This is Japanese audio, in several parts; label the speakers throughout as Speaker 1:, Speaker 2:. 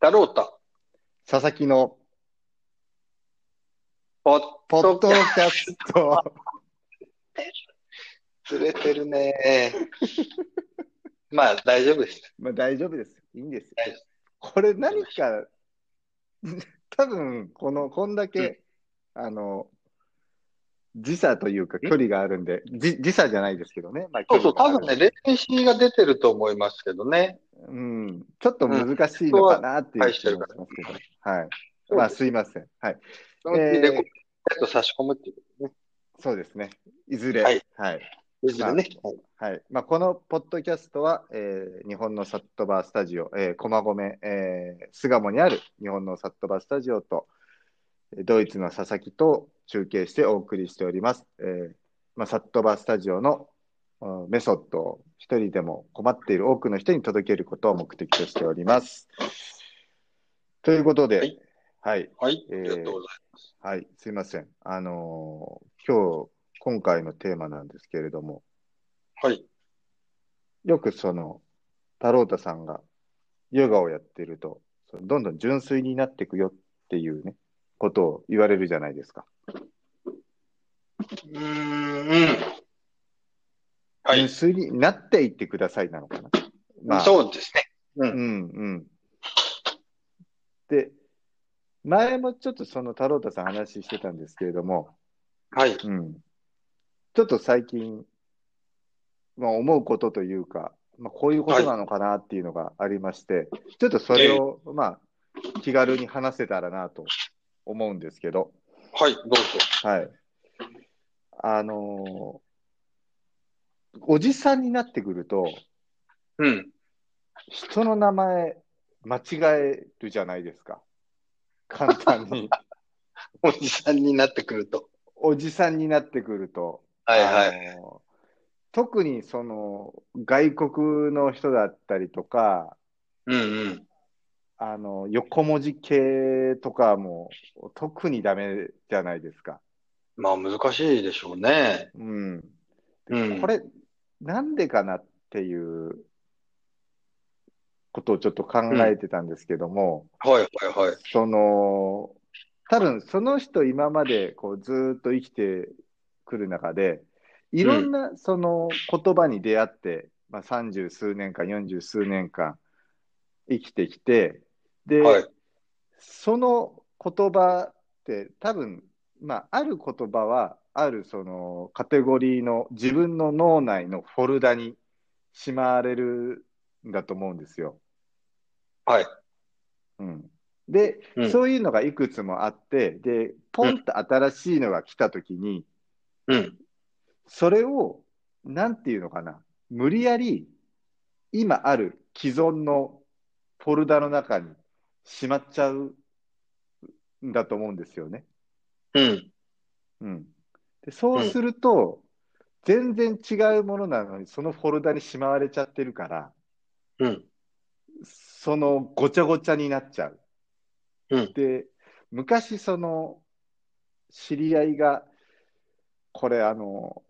Speaker 1: だろうと。
Speaker 2: 佐々木の
Speaker 1: ポッ
Speaker 2: ポッドキ
Speaker 1: ャ
Speaker 2: ャスト。
Speaker 1: ずれてるね。まあ、大丈夫です。
Speaker 2: まあ大丈夫です。いいんですよ。これ何か、多分、この、こんだけ、あの、時差というか距離があるんで、じ時差じゃないですけどね。まあ、
Speaker 1: そうそう、多分ね、レーシーが出てると思いますけどね。
Speaker 2: うん、ちょっと難しいのかなっていう気
Speaker 1: うん
Speaker 2: もしますけど。はい。まあ、すいません。はい。
Speaker 1: そのうちレコ
Speaker 2: えー
Speaker 1: ード差し込むっていうことね。
Speaker 2: そうですね。いずれ。
Speaker 1: はい。
Speaker 2: はい。
Speaker 1: いずれね。はい
Speaker 2: はい。まあ、このポッドキャストは、えー日本のサットバースタジオ、えー、駒込、えー巣鴨にある日本のサットバースタジオと、えードイツの佐々木と中継してお送りしております。えーまあ、サットバースタジオのうんメソッドを一人でも困っている多くの人に届けることを目的としております。ということで、
Speaker 1: はい
Speaker 2: はい。
Speaker 1: はい。
Speaker 2: えー
Speaker 1: ありがとうございます。
Speaker 2: はい、すいません。あのー今日、今回のテーマなんですけれども、
Speaker 1: はい。
Speaker 2: よくその、太郎太さんがヨガをやってると、どんどん純粋になっていくよっていうね、ことを言われるじゃないですか。
Speaker 1: うーん。
Speaker 2: 純。粋になっていってくださいなのかな。まあ、
Speaker 1: そうですね。う。
Speaker 2: うんんうん。で、前もちょっとその太郎太さん話してたんですけれども、
Speaker 1: はい。
Speaker 2: うん。ちょっと最近、まあ、思うことというか、まあ、こういうことなのかなっていうのがありまして、ちょっとそれを、まあ、気軽に話せたらなと思うんですけど、
Speaker 1: はい。どうぞ。
Speaker 2: はい。あのーおじさんになってくると、
Speaker 1: うん。
Speaker 2: 人の名前間違えるじゃないですか。簡単に。
Speaker 1: おじさんになってくると。
Speaker 2: おじさんになってくると。
Speaker 1: はいはい。
Speaker 2: 特にその外国の人だったりとか、
Speaker 1: うんうん。
Speaker 2: あの横文字系とかも特にダメじゃないですか。
Speaker 1: まあ難しいでしょうね。
Speaker 2: うん。
Speaker 1: うん。
Speaker 2: これ、なんでかなっていうことをちょっと考えてたんですけども、
Speaker 1: はいはいはい。
Speaker 2: その、多分その人今までこうずーっと生きてくる中で、いろんなその言葉に出会って、まあ、30数年間、40数年間生きてきて、で、
Speaker 1: はい。
Speaker 2: その言葉って多分、まあ、ある言葉は、あるそのカテゴリーの自分の脳内のフォルダにしまわれるんだと思うんですよ。
Speaker 1: はい。
Speaker 2: うん、で、
Speaker 1: うん
Speaker 2: そういうのがいくつもあって、で、ポンと新しいのが来たときに、
Speaker 1: うん。
Speaker 2: それを、なんていうのかな、無理やり今ある既存のフォルダの中にしまっちゃうんだと思うんですよね。
Speaker 1: うん。
Speaker 2: うん、でそうすると、全然違うものなのに、そのフォルダにしまわれちゃってるから、
Speaker 1: うん。
Speaker 2: そのごちゃごちゃになっちゃう。
Speaker 1: うん。
Speaker 2: で、昔、その、知り合いが、これ、あの、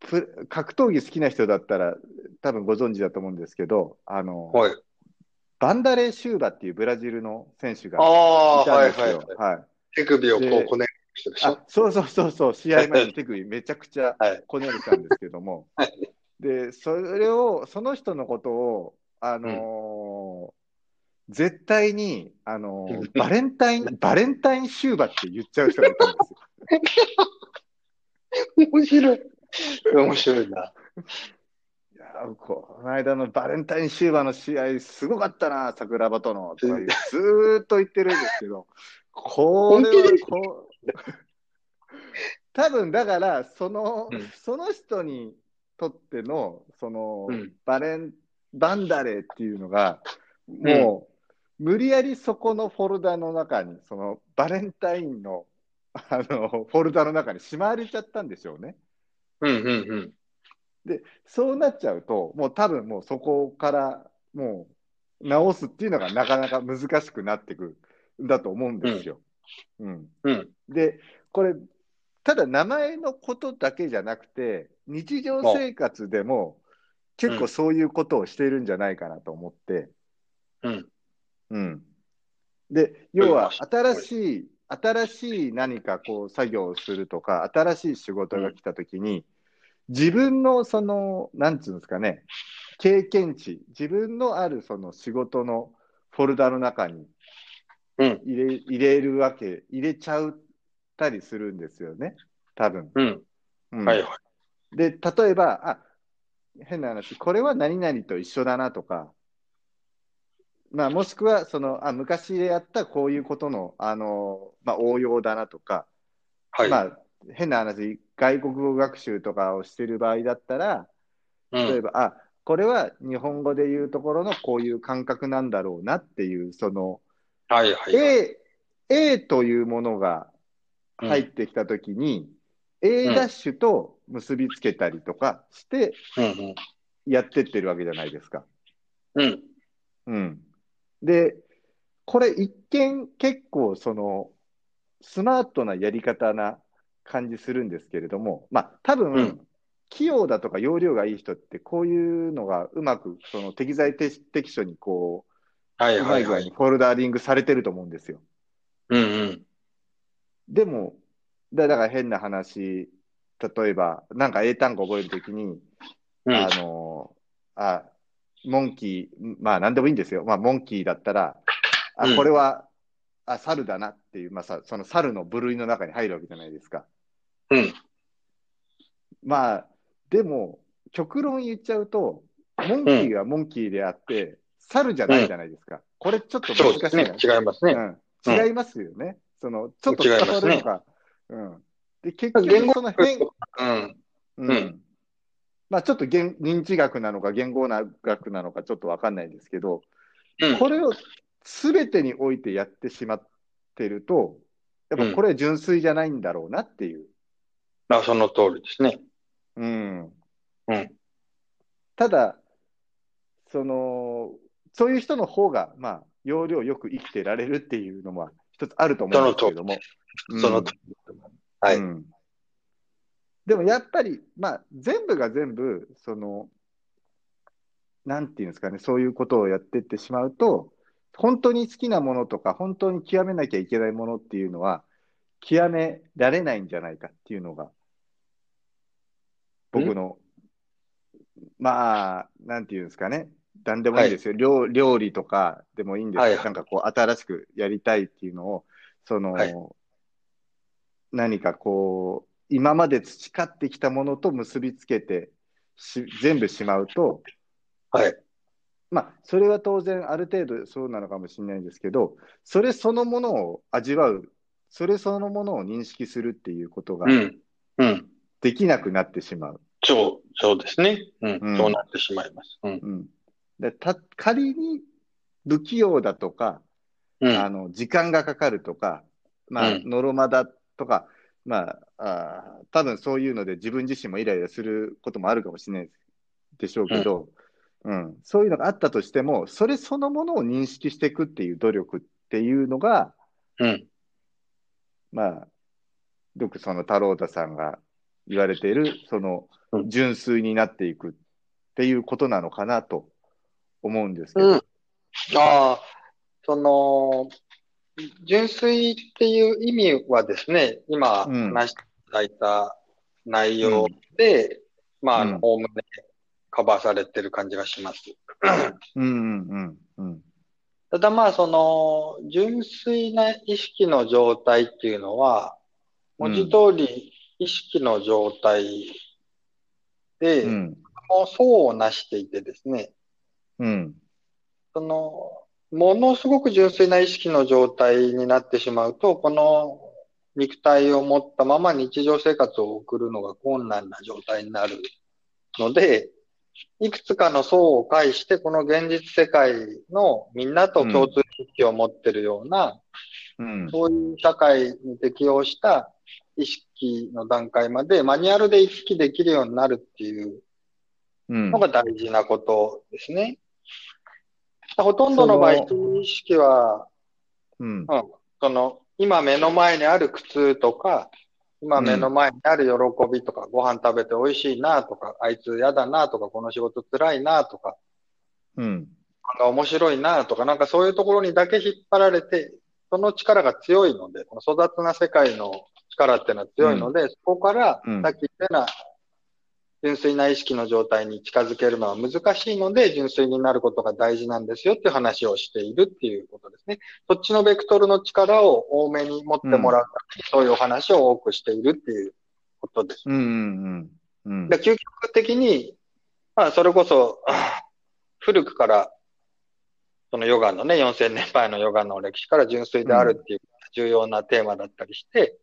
Speaker 2: プ格闘技好きな人だったら、多分ご存知だと思うんですけど、あの、
Speaker 1: はい。
Speaker 2: バンダレー・シューバっていうブラジルの選手がいたんです
Speaker 1: はいはい
Speaker 2: よ。はい。
Speaker 1: 手首をこ
Speaker 2: で
Speaker 1: うこねる人でしょ？
Speaker 2: あ、そうそうそうそう、試合前に手首 めちゃくちゃ
Speaker 1: はい。
Speaker 2: こねれたんですけども、
Speaker 1: はい
Speaker 2: で、それを、その人のことを、あのー絶対に、あのー
Speaker 1: うん
Speaker 2: バレンタイン、バレンタインシューバって言っちゃう人がいたんですよ。
Speaker 1: 面白い。面白いな。
Speaker 2: いやーこの間のバレンタインシューバの試合、すごかったな、桜庭との、とか ずーっと言ってるんですけど、これはこう、多分だから、その、
Speaker 1: うん
Speaker 2: その人にとっての、その、
Speaker 1: うん
Speaker 2: バレン、バンダレーっていうのが、もう、無理やりそこのフォルダの中に、そのバレンタインの、あの、フォルダの中にしまわれちゃったんでしょうね。
Speaker 1: うんうんうん。
Speaker 2: で、そうなっちゃうと、もう多分もうそこからもう直すっていうのがなかなか難しくなってくるんだと思うんですよ。うん。
Speaker 1: うん。
Speaker 2: で、これ、ただ名前のことだけじゃなくて、日常生活でも結構そういうことをしているんじゃないかなと思って、
Speaker 1: うん。
Speaker 2: うん。で、要は新しい、新しい何かこう作業をするとか、新しい仕事が来たときに、自分のその、なんつうんですかね、経験値、自分のあるその仕事のフォルダの中に
Speaker 1: うん。
Speaker 2: 入れ入れるわけ、入れちゃったりするんですよね、多分。
Speaker 1: うん。
Speaker 2: うん
Speaker 1: はいはい。
Speaker 2: で、例えば、あ、変な話、これは何々と一緒だなとか、まあ、もしくは、その、あ、昔やったこういうことの、あの、まあ、応用だなとか、
Speaker 1: はい。
Speaker 2: まあ、変な話、外国語学習とかをしてる場合だったら、
Speaker 1: うん
Speaker 2: 例えば、あ、これは日本語で言うところのこういう感覚なんだろうなっていう、その、
Speaker 1: はいはい。
Speaker 2: A、A というものが入ってきたときに、A ダッシュと結びつけたりとかして
Speaker 1: うん
Speaker 2: やってってるわけじゃないですか。
Speaker 1: うん。うん。
Speaker 2: うん。で、これ一見結構そのスマートなやり方な感じするんですけれども、まあ多分、
Speaker 1: うん
Speaker 2: 器用だとか容量がいい人ってこういうのがうまくその適材適適所にこ
Speaker 1: は
Speaker 2: う、
Speaker 1: いうはいはい。
Speaker 2: まい具合にフォルダリングされてると思うんですよ。
Speaker 1: うんうん。
Speaker 2: でも、だだから変な話、例えば、なんか英単語覚えるときに、
Speaker 1: うん。
Speaker 2: あの、あ、モンキー、まあ何でもいいんですよ。まあモンキーだったら、あ、
Speaker 1: うん
Speaker 2: これは、あ、猿だなっていう、まあさ、その猿の部類の中に入るわけじゃないですか。
Speaker 1: うん。
Speaker 2: まあ、でも、極論言っちゃうと、モンキーはモンキーであって、猿じゃないじゃないですか。これちょっと
Speaker 1: そうです
Speaker 2: 難しいな
Speaker 1: ね。違いますね。
Speaker 2: うん、違いますよね。その、ちょっと伝わるのか。うん。で、結
Speaker 1: 言
Speaker 2: 局
Speaker 1: 語
Speaker 2: その変、
Speaker 1: うん。
Speaker 2: うん
Speaker 1: うん
Speaker 2: まあちょっと言認知学なのか言語学なのかちょっとわかんないんですけど、
Speaker 1: うん。
Speaker 2: これを全てにおいてやってしまってると、やっぱこれは純粋じゃないんだろうなっていう。
Speaker 1: あ、その通りですね。
Speaker 2: うん。
Speaker 1: うん。
Speaker 2: ただ、その、そういう人の方が、まあ、容量よく生きてられるっていうのも一つあると思うんですけれども。
Speaker 1: その通り。はい。
Speaker 2: うんでもやっぱり、まあ、全部が全部、その、なんていうんですかね、そういうことをやっていってしまうと、本当に好きなものとか、本当に極めなきゃいけないものっていうのは、極められないんじゃないかっていうのが、僕の、まあ、なんていうんですかね、なんでもいいですよ、料料理とかでもいいんですけど、
Speaker 1: はいはい
Speaker 2: なんかこう、新しくやりたいっていうのを、その、
Speaker 1: はい
Speaker 2: 何かこう、今まで培ってきたものと結びつけてし全部しまうと、
Speaker 1: はい。
Speaker 2: まあ、それは当然ある程度そうなのかもしれないんですけど、それそのものを味わう、それそのものを認識するっていうことが
Speaker 1: うん。うん。
Speaker 2: できなくなってしまう。
Speaker 1: そう、そうですね。うん。
Speaker 2: うん
Speaker 1: そうなってしまいます。うん。
Speaker 2: うん、でた仮に不器用だとか、
Speaker 1: うん。
Speaker 2: あの時間がかかるとか、まあ、
Speaker 1: うん。
Speaker 2: ノロマだとか、まあ、あー多分そういうので自分自身もイライラすることもあるかもしれないでしょうけど、うん。そういうのがあったとしても、それそのものを認識していくっていう努力っていうのが、
Speaker 1: うん。
Speaker 2: まあ、よくその太郎太さんが言われている、その
Speaker 1: うん。
Speaker 2: 純粋になっていくっていうことなのかなと思うんですけど。
Speaker 1: うん。ああ、その、純粋っていう意味はですね、今
Speaker 2: うん
Speaker 1: 話していただいた内容で、まあ、あ
Speaker 2: うん
Speaker 1: の、おおむねカバーされてる感じがします。
Speaker 2: うんうんうんうん
Speaker 1: ただまあ、その、純粋な意識の状態っていうのは、文字通り意識の状態で、
Speaker 2: うん
Speaker 1: もう層をなしていてですね、
Speaker 2: うん。
Speaker 1: その、ものすごく純粋な意識の状態になってしまうと、この肉体を持ったまま日常生活を送るのが困難な状態になるので、いくつかの層を介して、この現実世界のみんなと共通意識を持っているような、
Speaker 2: うん。
Speaker 1: そういう社会に適応した意識の段階までマニュアルで行き来できるようになるっていう
Speaker 2: うん。
Speaker 1: のが大事なことですね。ほとんどの場合、
Speaker 2: その
Speaker 1: そういう意識は、
Speaker 2: うん。
Speaker 1: うん、その、今目の前にある苦痛とか、今目の前にある喜びとか、ご飯食べて美味しいなとか、あいつ嫌だなとか、この仕事辛いなとか、
Speaker 2: うん。
Speaker 1: 漫画面白いなとか、なんかそういうところにだけ引っ張られてその力が強いので、この粗雑な世界の力っていうのは強いので、そこから、
Speaker 2: うん。
Speaker 1: さっき言ったような、純粋な意識の状態に近づけるのは難しいので、純粋になることが大事なんですよっていう話をしているっていうことですね。そっちのベクトルの力を多めに持ってもらうために、そういうお話を多くしているっていうことです。
Speaker 2: うんうんうん。うん
Speaker 1: で究極的に、まあ、それこそ、古くから、そのヨガのね、4000年前のヨガの歴史から純粋であるっていう重要なテーマだったりして、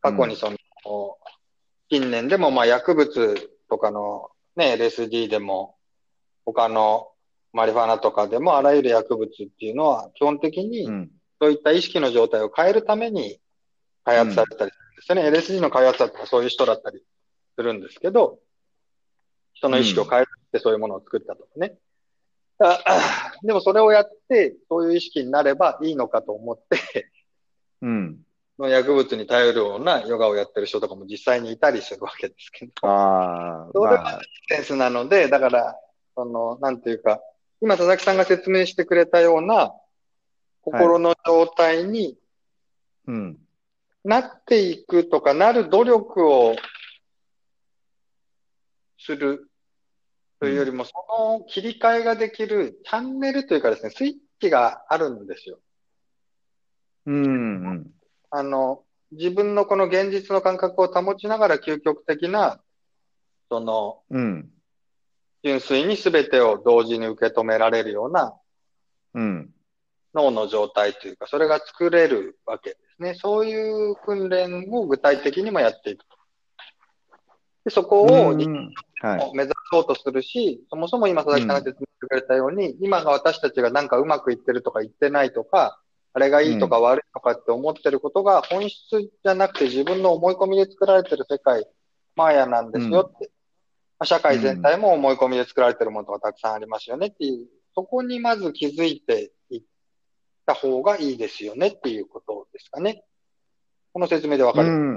Speaker 1: 過去にその、近年でもまあ薬物とかのね、LSD でも、他のマリファナとかでもあらゆる薬物っていうのは基本的に
Speaker 2: うん
Speaker 1: そういった意識の状態を変えるために開発されたりするんですよね。LSD の開発者とかそういう人だったりするんですけど、人の意識を変えてそういうものを作ったとかね。あでもそれをやって、そういう意識になればいいのかと思って、
Speaker 2: うん。
Speaker 1: の薬物に頼るようなヨガをやってる人とかも実際にいたりするわけですけど、
Speaker 2: ああ、
Speaker 1: それ
Speaker 2: まあ、
Speaker 1: センスなので、だから、その、なんていうか、今佐々木さんが説明してくれたような心の状態に
Speaker 2: うん。
Speaker 1: なっていくとか、なる努力をするというよりも、その切り替えができるチャンネルというかですね、スイッチがあるんですよ。
Speaker 2: うんうん。
Speaker 1: あの、自分のこの現実の感覚を保ちながら究極的な、その、
Speaker 2: うん。
Speaker 1: 純粋に全てを同時に受け止められるような
Speaker 2: うん。
Speaker 1: 脳の状態というか、それが作れるわけですね。そういう訓練を具体的にもやっていくと。でそこを。目指そうとするし、そもそも今佐々木さんが説明してくれたように、今が私たちがなんかうまくいってるとか言ってないとか、あれがいいとか悪いとかって思ってることが本質じゃなくて自分の思い込みで作られてる世界、マーヤなんですよって。まあ社会全体も思い込みで作られてるものとかたくさんありますよねっていう、そこにまず気づいていった方がいいですよねっていうことですかね。この説明でわかる。
Speaker 2: うん。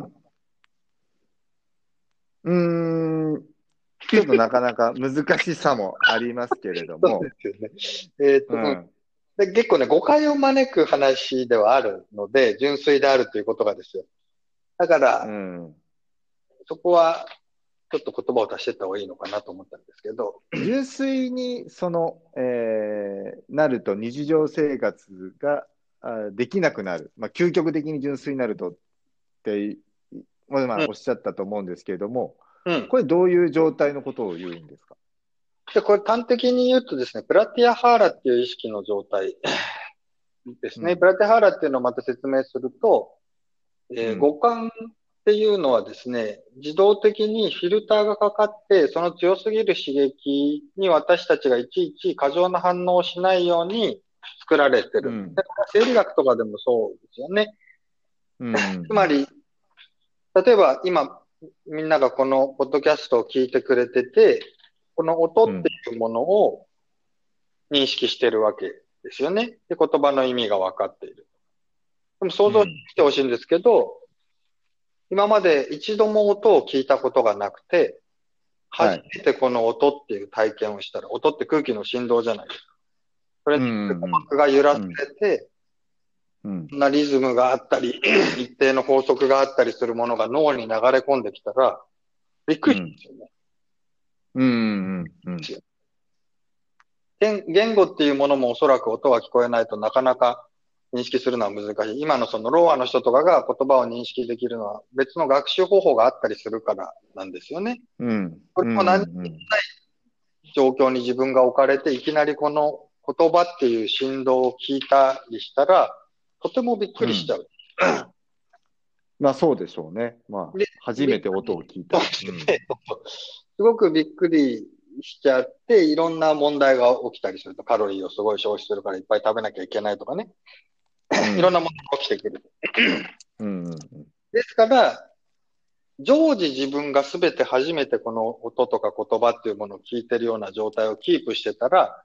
Speaker 2: うーん。ちょっとなかなか難しさもありますけれども
Speaker 1: そう。ですよね。えっ、と、うん
Speaker 2: うん。
Speaker 1: で、結構ね、誤解を招く話ではあるので、純粋であるということがですよ。だから、
Speaker 2: うん。
Speaker 1: そこは、ちょっと言葉を足してった方がいいのかなと思ったんですけど、
Speaker 2: 純粋にその、えーなると日常生活があできなくなる、まあ、究極的に純粋になるとって、まあおっしゃったと思うんですけれども、
Speaker 1: うん。
Speaker 2: これどういう状態のことを言うんですか？
Speaker 1: で、これ端的に言うとですね、プラティアハーラっていう意識の状態ですね。
Speaker 2: うん
Speaker 1: プラティアハーラっていうのをまた説明すると、えー
Speaker 2: うん
Speaker 1: 五感っていうのはですね、自動的にフィルターがかかって、その強すぎる刺激に私たちがいちいち過剰な反応をしないように作られてる。
Speaker 2: うん
Speaker 1: 生理学とかでもそうですよね。
Speaker 2: うん
Speaker 1: つまり、例えば今、みんながこのポッドキャストを聞いてくれてて、この音っていうものを認識してるわけですよね。で、言葉の意味が分かっている。でも想像してほしいんですけど、今まで一度も音を聞いたことがなくて、
Speaker 2: はい
Speaker 1: 初めてこの音っていう体験をしたら、音って空気の振動じゃないですか。それって
Speaker 2: うん
Speaker 1: 鼓膜が揺らされて、
Speaker 2: うん
Speaker 1: そんなリズムがあったり、一定の法則があったりするものが脳に流れ込んできたら、びっくりしますよね。
Speaker 2: うんうんうん
Speaker 1: 言言語っていうものもおそらく音が聞こえないとなかなか認識するのは難しい。今のそのローアの人とかが言葉を認識できるのは別の学習方法があったりするからなんですよね。
Speaker 2: うん
Speaker 1: これも何
Speaker 2: うんうん
Speaker 1: 状況に自分が置かれていきなりこの言葉っていう振動を聞いたりしたら、とてもびっくりしちゃう。
Speaker 2: まあそうでしょうね。まあ
Speaker 1: で、
Speaker 2: 初めて音を聞いた。
Speaker 1: すごくびっくりしちゃって、いろんな問題が起きたりすると、カロリーをすごい消費するからいっぱい食べなきゃいけないとかね。
Speaker 2: うん
Speaker 1: いろんなものが起きてくる。
Speaker 2: うんうん
Speaker 1: ですから、常時自分が全て初めてこの音とか言葉っていうものを聞いてるような状態をキープしてたら、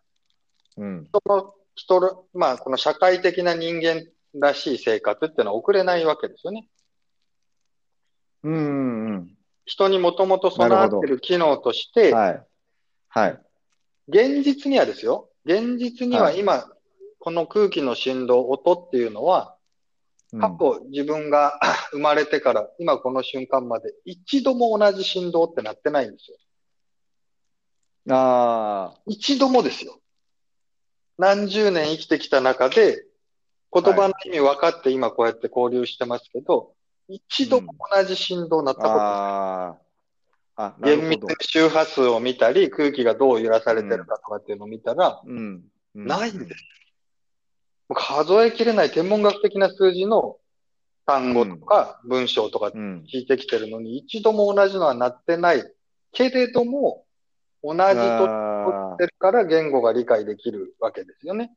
Speaker 2: うん
Speaker 1: その人の、まあ、この社会的な人間らしい生活っていうのは送れないわけですよね。
Speaker 2: うんうんうん
Speaker 1: 人にもともと備わってる機能として、
Speaker 2: はい。はい。
Speaker 1: 現実にはですよ。現実には今、この空気の振動、音っていうのは、過去自分が 生まれてから今この瞬間まで一度も同じ振動ってなってないんですよ。
Speaker 2: ああ、
Speaker 1: 一度もですよ。何十年生きてきた中で、言葉の意味分かって今こうやって交流してますけど、一度も同じ振動になったことない。
Speaker 2: あ
Speaker 1: 厳密。に周波数を見たり、空気がどう揺らされてるかとかっていうのを見たら、
Speaker 2: うん。うん
Speaker 1: ないんです。数えきれない天文学的な数字の単語とか文章とか
Speaker 2: うん。
Speaker 1: 聞いてきてるのに、一度も同じのはなってない。けれども、同じと
Speaker 2: あ
Speaker 1: ってるから言語が理解できるわけですよね。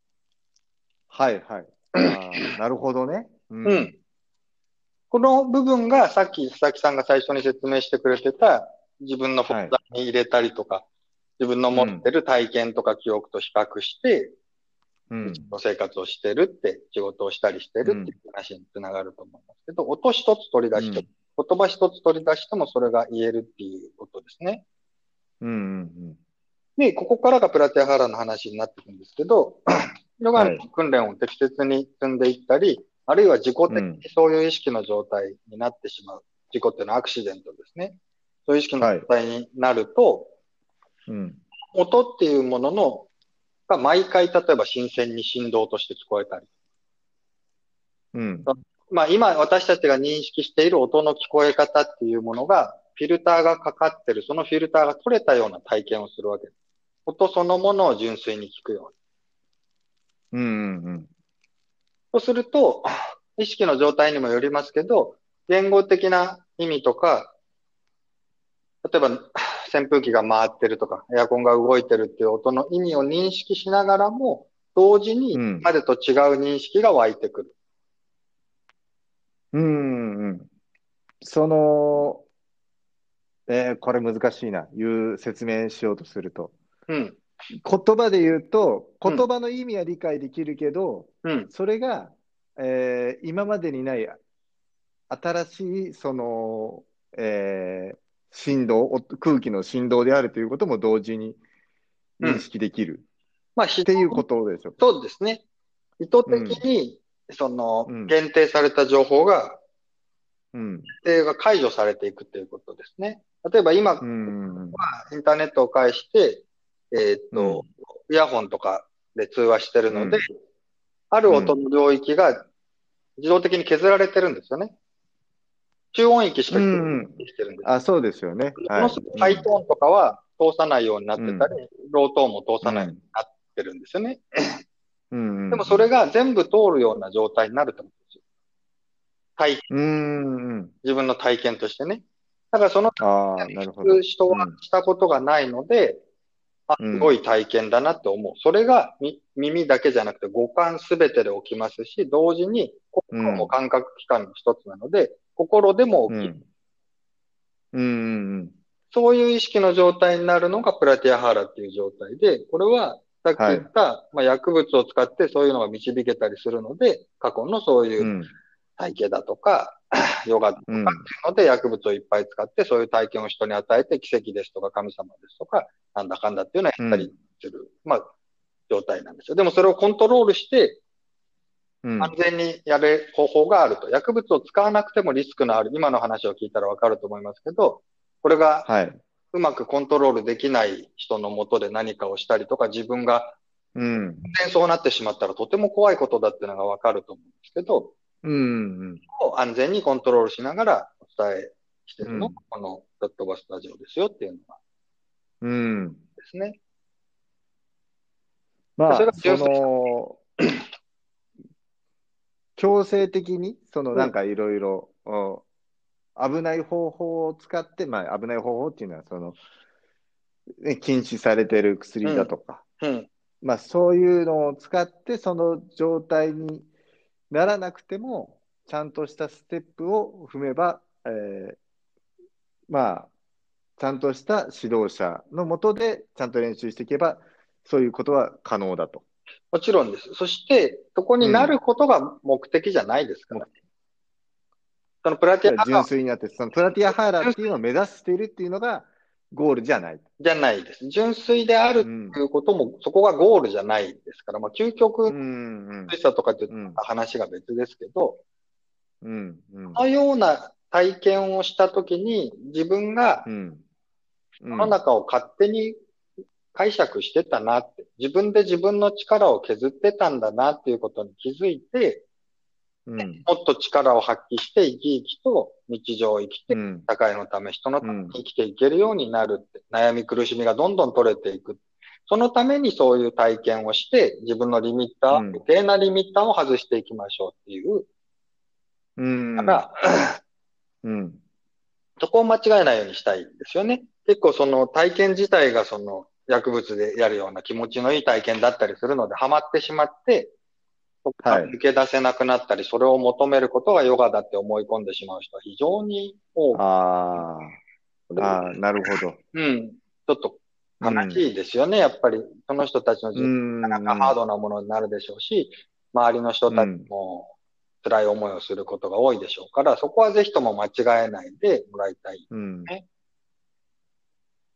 Speaker 2: あ、はいはい。なるほどね。う
Speaker 1: うん。この部分がさっき佐々木さんが最初に説明してくれてた自分のフォルダに入れたりとか、自分の持ってる体験とか記憶と比較して、
Speaker 2: うん。
Speaker 1: 生活をしてるって、仕事をしたりしてるっていう話につながると思いますけど、音一つ取り出して、言葉一つ取り出してもそれが言えるっていうことですね。
Speaker 2: うん。うん。
Speaker 1: で、ここからがプラティアハラの話になってくるんですけど、ヨガの訓練を適切に積んでいったり、あるいは自己的にそういう意識の状態になってしまう。事故っていうのはアクシデントですね。そういう意識の状態になると、
Speaker 2: うん。
Speaker 1: 音っていうものの、が毎回例えば新鮮に振動として聞こえたり。
Speaker 2: うん。
Speaker 1: まあ今私たちが認識している音の聞こえ方っていうものが、フィルターがかかってる、そのフィルターが取れたような体験をするわけです。音そのものを純粋に聞くように。
Speaker 2: うん。うん。
Speaker 1: そうすると、意識の状態にもよりますけど、言語的な意味とか、例えば扇風機が回ってるとか、エアコンが動いてるっていう音の意味を認識しながらも、同時にまでと違う認識が湧いてくる。
Speaker 2: うん。うん。その、えーこれ難しいな。いう説明しようとすると。
Speaker 1: うん。
Speaker 2: 言葉で言うと、
Speaker 1: うん
Speaker 2: 言葉の意味は理解できるけど、
Speaker 1: うん。
Speaker 2: それが、えー今までにない新しいその、えー振動、お空気の振動であるということも同時に認識できる、
Speaker 1: まあ、
Speaker 2: っ
Speaker 1: って
Speaker 2: いうことでしょ。
Speaker 1: そうですね。意図的に、その
Speaker 2: う、ん
Speaker 1: 限定された情報が、
Speaker 2: うん。
Speaker 1: 定が解除されていくということですね。例えば今
Speaker 2: う、ん。
Speaker 1: インターネットを介して、えーっと、イヤホンとかで通話してるので、
Speaker 2: うん
Speaker 1: ある音の領域が自動的に削られてるんですよね。中音域しか聞
Speaker 2: うん
Speaker 1: こえてるんです。
Speaker 2: あ、そうですよね。
Speaker 1: ものすごくハイトーンとかは通さないようになってたり、
Speaker 2: う
Speaker 1: ロートーンも通さないようになってるんですよね。
Speaker 2: うん。
Speaker 1: でもそれが全部通るような状態になると思うんですよ。体
Speaker 2: うん。
Speaker 1: 自分の体験としてね。だからその。人はしたことがないので、あ、
Speaker 2: うん
Speaker 1: すごい体験だなって思う。それがみ耳だけじゃなくて五感すべてで起きますし、同時に心も感覚器官の一つなので、心でも起きる。
Speaker 2: うん。うん。
Speaker 1: そういう意識の状態になるのがプラティアハーラっていう状態で、これはさっき言った、まあ、薬物を使ってそういうのが導けたりするので、過去のそういううん体系だとか、ヨガとかっていう
Speaker 2: うん
Speaker 1: ので薬物をいっぱい使って、そういう体験を人に与えて、奇跡ですとか神様ですとか、なんだかんだっていうのをやったりする、まあ、状態なんですよ。でもそれをコントロールして、
Speaker 2: うん。
Speaker 1: 安全にやる方法があると。薬物を使わなくてもリスクのある、今の話を聞いたらわかると思いますけど、これが
Speaker 2: はい。
Speaker 1: うまくコントロールできない人のもとで何かをしたりとか、自分が
Speaker 2: うん。
Speaker 1: そうなってしまったらとても怖いことだっていうのがわかると思うんですけど、
Speaker 2: うん。
Speaker 1: 安全にコントロールしながらお伝えしてるのが、
Speaker 2: うん
Speaker 1: このドットバスタジオですよっていうのが
Speaker 2: うん。
Speaker 1: ですね。
Speaker 2: まあ
Speaker 1: そ
Speaker 2: の、強制的に、その
Speaker 1: うん
Speaker 2: なんかいろいろ、うん危ない方法を使って、まあ危ない方法っていうのは、その、ね禁止されてる薬だとか、
Speaker 1: うん。
Speaker 2: まあそういうのを使って、その状態にならなくても、ちゃんとしたステップを踏めば、えーまあ、ちゃんとした指導者のもとで、ちゃんと練習していけば、そういうことは可能だと。
Speaker 1: もちろんです。そして、そこになることが目的じゃないですから。そのプラティアハー
Speaker 2: 純
Speaker 1: ラ
Speaker 2: 粋になって、そのプラティアハーラーっていうのを目指しているっていうのがゴールじゃない。
Speaker 1: じゃないです。純粋であるということも、そこがゴールじゃないですから、まあ、究極
Speaker 2: うん、うん
Speaker 1: 純粋さとかって話が別ですけど、
Speaker 2: うん。うん。
Speaker 1: そのような体験をしたときに、自分が
Speaker 2: うん。
Speaker 1: 世の中を勝手に解釈してたなって、自分で自分の力を削ってたんだなっていうことに気づいて、
Speaker 2: うん。
Speaker 1: もっと力を発揮して生き生きと日常を生きて
Speaker 2: う、ん。
Speaker 1: 社会のため、人のために生きていけるようになるって、悩み苦しみがどんどん取れていく。そのためにそういう体験をして、自分のリミッター、
Speaker 2: うん
Speaker 1: 余計なリミッターを外していきましょうっていう、
Speaker 2: うん。
Speaker 1: から、
Speaker 2: うん。
Speaker 1: そこを間違えないようにしたいんですよね。結構その体験自体がその薬物でやるような気持ちのいい体験だったりするので、ハマってしまって、そこから抜け出せなくなったり、それを求めることがヨガだって思い込んでしまう人は非常に多く
Speaker 2: ああ。なるほど。
Speaker 1: うん。ちょっと悲しいですよね。やっぱり、その人たちの人
Speaker 2: うん。
Speaker 1: 生なかなかハードなものになるでしょうし、周りの人たちも辛い思いをすることが多いでしょうから、そこはぜひとも間違えないでもらいたい。
Speaker 2: うん
Speaker 1: ね。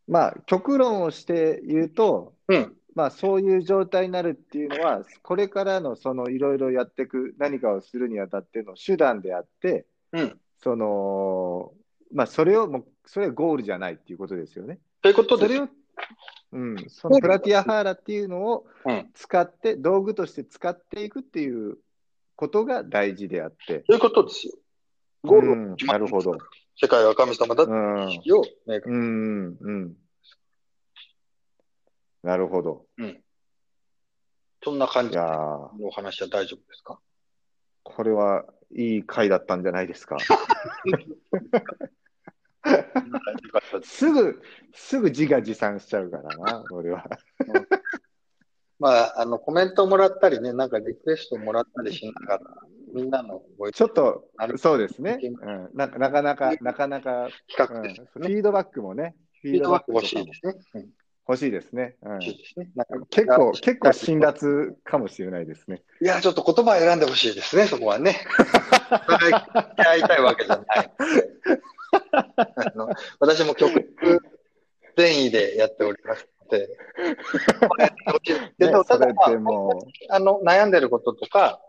Speaker 2: まあ、極論をして言うと、
Speaker 1: うん。
Speaker 2: まあ、そういう状態になるっていうのは、これからのそのいろいろやっていく何かをするにあたっての手段であって、
Speaker 1: うん。
Speaker 2: その、まあ、それをもう、それはゴールじゃないっていうことですよね。
Speaker 1: ということです。
Speaker 2: それを、うん、そのプラティアハーラっていうのを
Speaker 1: うん。
Speaker 2: 使って、道具として使っていくっていうことが大事であって、
Speaker 1: ということですよ。ゴールを
Speaker 2: うん、なるほど。
Speaker 1: 世界は神様だって
Speaker 2: うん
Speaker 1: 意識を明確に
Speaker 2: うん、うん。なるほど。
Speaker 1: そんな感
Speaker 2: い
Speaker 1: じのお話は大丈夫ですか？
Speaker 2: これはいい回だったんじゃないですか。すぐ、すぐ自画自賛しちゃうからな、俺は。
Speaker 1: まあ、あの、コメントもらったりね、なんかリクエストもらったりしながら、みんなのご意
Speaker 2: ちょっとそうですね。うん、ななかなか、なかなか、うん、フィードバックもね、フ
Speaker 1: フィードバック欲しいですね。うん
Speaker 2: 欲しいですね。結構、結構辛辣かもしれないですね。
Speaker 1: いや、ちょっと言葉選んでほしいですね、そこはね。会いたいわけじゃない。あの私も極力善意でやっておりますので。け
Speaker 2: ね
Speaker 1: ど、ただ、まあ、あの、悩んでることとか、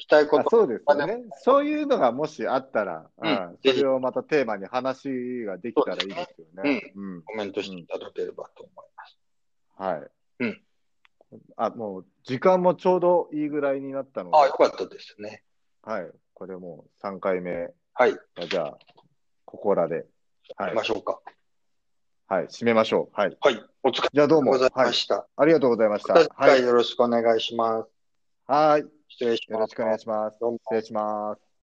Speaker 1: したいこと、
Speaker 2: あそうですよね。そういうのがもしあったら、
Speaker 1: うん
Speaker 2: うんそれをまたテーマに話ができたらいいですよね。うん
Speaker 1: コメントしていただければと思います。
Speaker 2: はい。
Speaker 1: うん
Speaker 2: あ、もう、時間もちょうどいいぐらいになったので、
Speaker 1: ああ、よかったですね。
Speaker 2: はい。これもう3回目
Speaker 1: はい、
Speaker 2: は、じゃあ、ここらで、はい
Speaker 1: 行きま。しょうか。
Speaker 2: はい。締めましょう。はい。
Speaker 1: はい、お疲れ
Speaker 2: じゃあどうも、
Speaker 1: 様でござい
Speaker 2: はい。
Speaker 1: ました。
Speaker 2: ありがとうございました。はい。
Speaker 1: 回よろしくお願いします。
Speaker 2: はい。
Speaker 1: 失礼します。
Speaker 2: よろしくお願いします。
Speaker 1: どうも
Speaker 2: 失礼します。